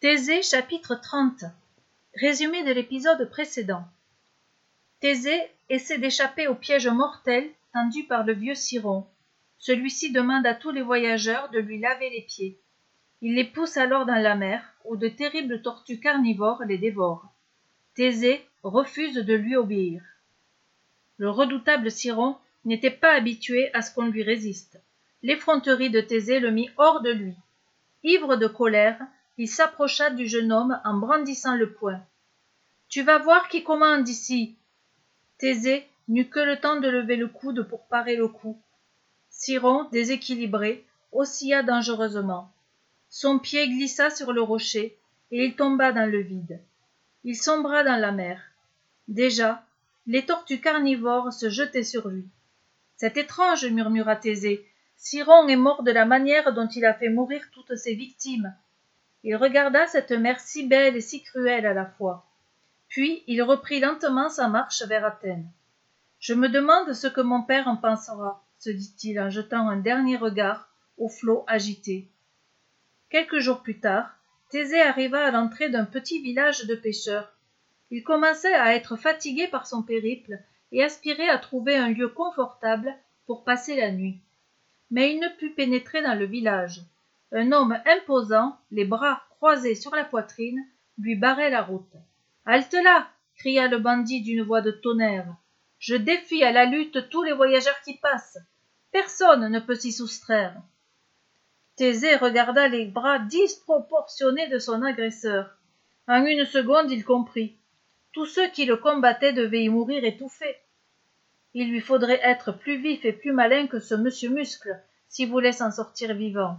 Thésée chapitre 30 Résumé de l'épisode précédent Thésée essaie d'échapper au piège mortel tendu par le vieux Siron. Celui-ci demande à tous les voyageurs de lui laver les pieds. Il les pousse alors dans la mer, où de terribles tortues carnivores les dévorent. Thésée refuse de lui obéir. Le redoutable Siron n'était pas habitué à ce qu'on lui résiste. L'effronterie de Thésée le mit hors de lui. Ivre de colère, il s'approcha du jeune homme en brandissant le poing. Tu vas voir qui commande ici. Thésée n'eut que le temps de lever le coude pour parer le coup. Siron, déséquilibré, oscilla dangereusement. Son pied glissa sur le rocher, et il tomba dans le vide. Il sombra dans la mer. Déjà, les tortues carnivores se jetaient sur lui. C'est étrange, murmura Thésée. Siron est mort de la manière dont il a fait mourir toutes ses victimes. Il regarda cette mer si belle et si cruelle à la fois. Puis il reprit lentement sa marche vers Athènes. Je me demande ce que mon père en pensera, se dit-il en jetant un dernier regard au flot agité. Quelques jours plus tard, Thésée arriva à l'entrée d'un petit village de pêcheurs. Il commençait à être fatigué par son périple et aspirait à trouver un lieu confortable pour passer la nuit. Mais il ne put pénétrer dans le village. Un homme imposant, les bras croisés sur la poitrine, lui barrait la route. Halte là cria le bandit d'une voix de tonnerre. Je défie à la lutte tous les voyageurs qui passent. Personne ne peut s'y soustraire. Thésée regarda les bras disproportionnés de son agresseur. En une seconde, il comprit. Tous ceux qui le combattaient devaient y mourir étouffés. Il lui faudrait être plus vif et plus malin que ce monsieur Muscle s'il voulait s'en sortir vivant.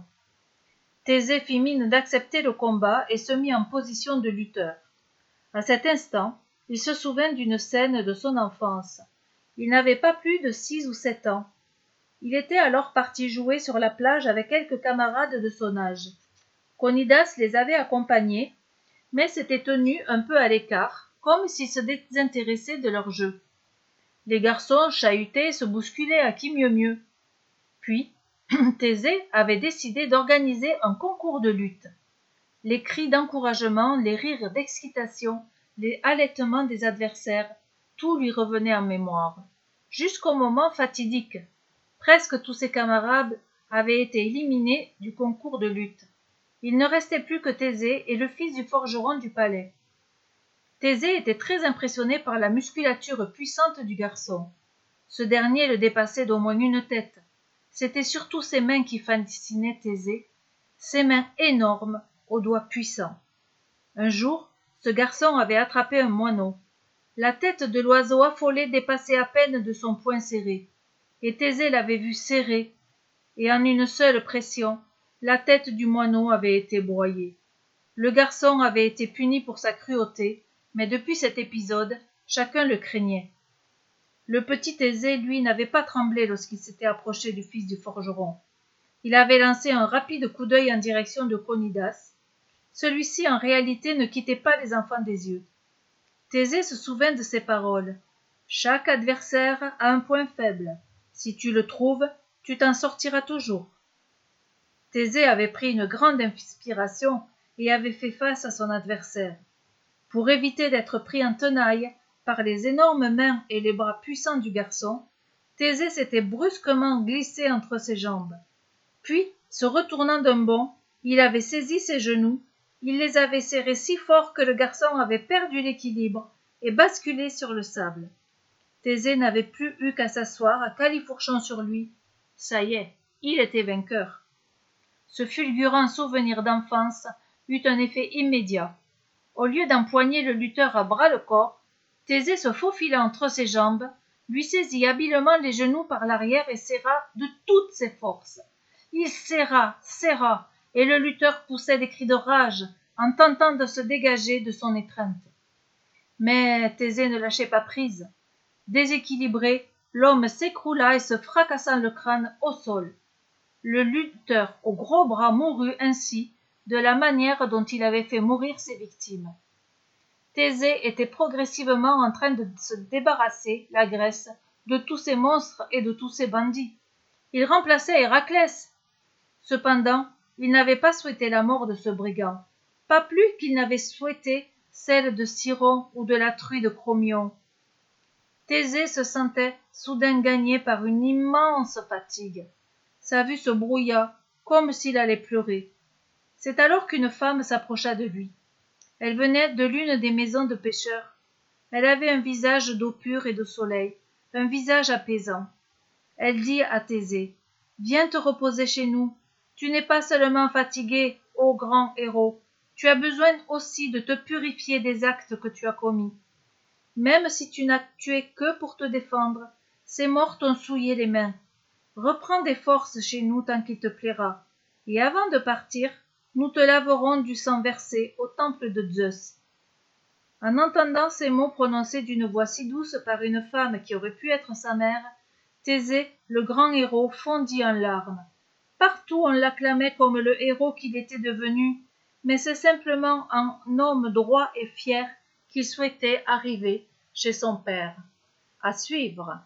Thésée fit mine d'accepter le combat et se mit en position de lutteur. À cet instant, il se souvint d'une scène de son enfance. Il n'avait pas plus de six ou sept ans. Il était alors parti jouer sur la plage avec quelques camarades de son âge. Conidas les avait accompagnés, mais s'était tenu un peu à l'écart, comme s'il se désintéressait de leur jeu. Les garçons chahutaient et se bousculaient à qui mieux mieux. Puis, Thésée avait décidé d'organiser un concours de lutte. Les cris d'encouragement, les rires d'excitation, les halètements des adversaires, tout lui revenait en mémoire. Jusqu'au moment fatidique. Presque tous ses camarades avaient été éliminés du concours de lutte. Il ne restait plus que Thésée et le fils du forgeron du palais. Thésée était très impressionné par la musculature puissante du garçon. Ce dernier le dépassait d'au moins une tête. C'étaient surtout ses mains qui fascinaient Thésée, ses mains énormes, aux doigts puissants. Un jour, ce garçon avait attrapé un moineau. La tête de l'oiseau affolé dépassait à peine de son poing serré. Et Thésée l'avait vu serré, et en une seule pression, la tête du moineau avait été broyée. Le garçon avait été puni pour sa cruauté, mais depuis cet épisode, chacun le craignait. Le petit Thésée, lui, n'avait pas tremblé lorsqu'il s'était approché du fils du forgeron. Il avait lancé un rapide coup d'œil en direction de Conidas. Celui-ci, en réalité, ne quittait pas les enfants des yeux. Thésée se souvint de ces paroles. Chaque adversaire a un point faible. Si tu le trouves, tu t'en sortiras toujours. Thésée avait pris une grande inspiration et avait fait face à son adversaire. Pour éviter d'être pris en tenaille, par les énormes mains et les bras puissants du garçon, Thésée s'était brusquement glissé entre ses jambes. Puis, se retournant d'un bond, il avait saisi ses genoux, il les avait serrés si fort que le garçon avait perdu l'équilibre et basculé sur le sable. Thésée n'avait plus eu qu'à s'asseoir, à califourchon sur lui. Ça y est, il était vainqueur. Ce fulgurant souvenir d'enfance eut un effet immédiat. Au lieu d'empoigner le lutteur à bras le corps, Thésée se faufila entre ses jambes, lui saisit habilement les genoux par l'arrière et serra de toutes ses forces. Il serra, serra, et le lutteur poussait des cris de rage en tentant de se dégager de son étreinte. Mais Thésée ne lâchait pas prise. Déséquilibré, l'homme s'écroula et se fracassant le crâne au sol. Le lutteur aux gros bras mourut ainsi de la manière dont il avait fait mourir ses victimes. Thésée était progressivement en train de se débarrasser, la Grèce, de tous ces monstres et de tous ces bandits. Il remplaçait Héraclès. Cependant, il n'avait pas souhaité la mort de ce brigand. pas plus qu'il n'avait souhaité celle de Siron ou de la truie de Chromion. Thésée se sentait soudain gagné par une immense fatigue. Sa vue se brouilla, comme s'il allait pleurer. C'est alors qu'une femme s'approcha de lui. Elle venait de l'une des maisons de pêcheurs. Elle avait un visage d'eau pure et de soleil, un visage apaisant. Elle dit à Thésée, Viens te reposer chez nous. Tu n'es pas seulement fatigué, ô grand héros, tu as besoin aussi de te purifier des actes que tu as commis. Même si tu n'as tué que pour te défendre, ces morts t'ont souillé les mains. Reprends des forces chez nous tant qu'il te plaira, et avant de partir, nous te laverons du sang versé au temple de Zeus. En entendant ces mots prononcés d'une voix si douce par une femme qui aurait pu être sa mère, Thésée, le grand héros, fondit en larmes. Partout on l'acclamait comme le héros qu'il était devenu, mais c'est simplement un homme droit et fier qu'il souhaitait arriver chez son père. À suivre.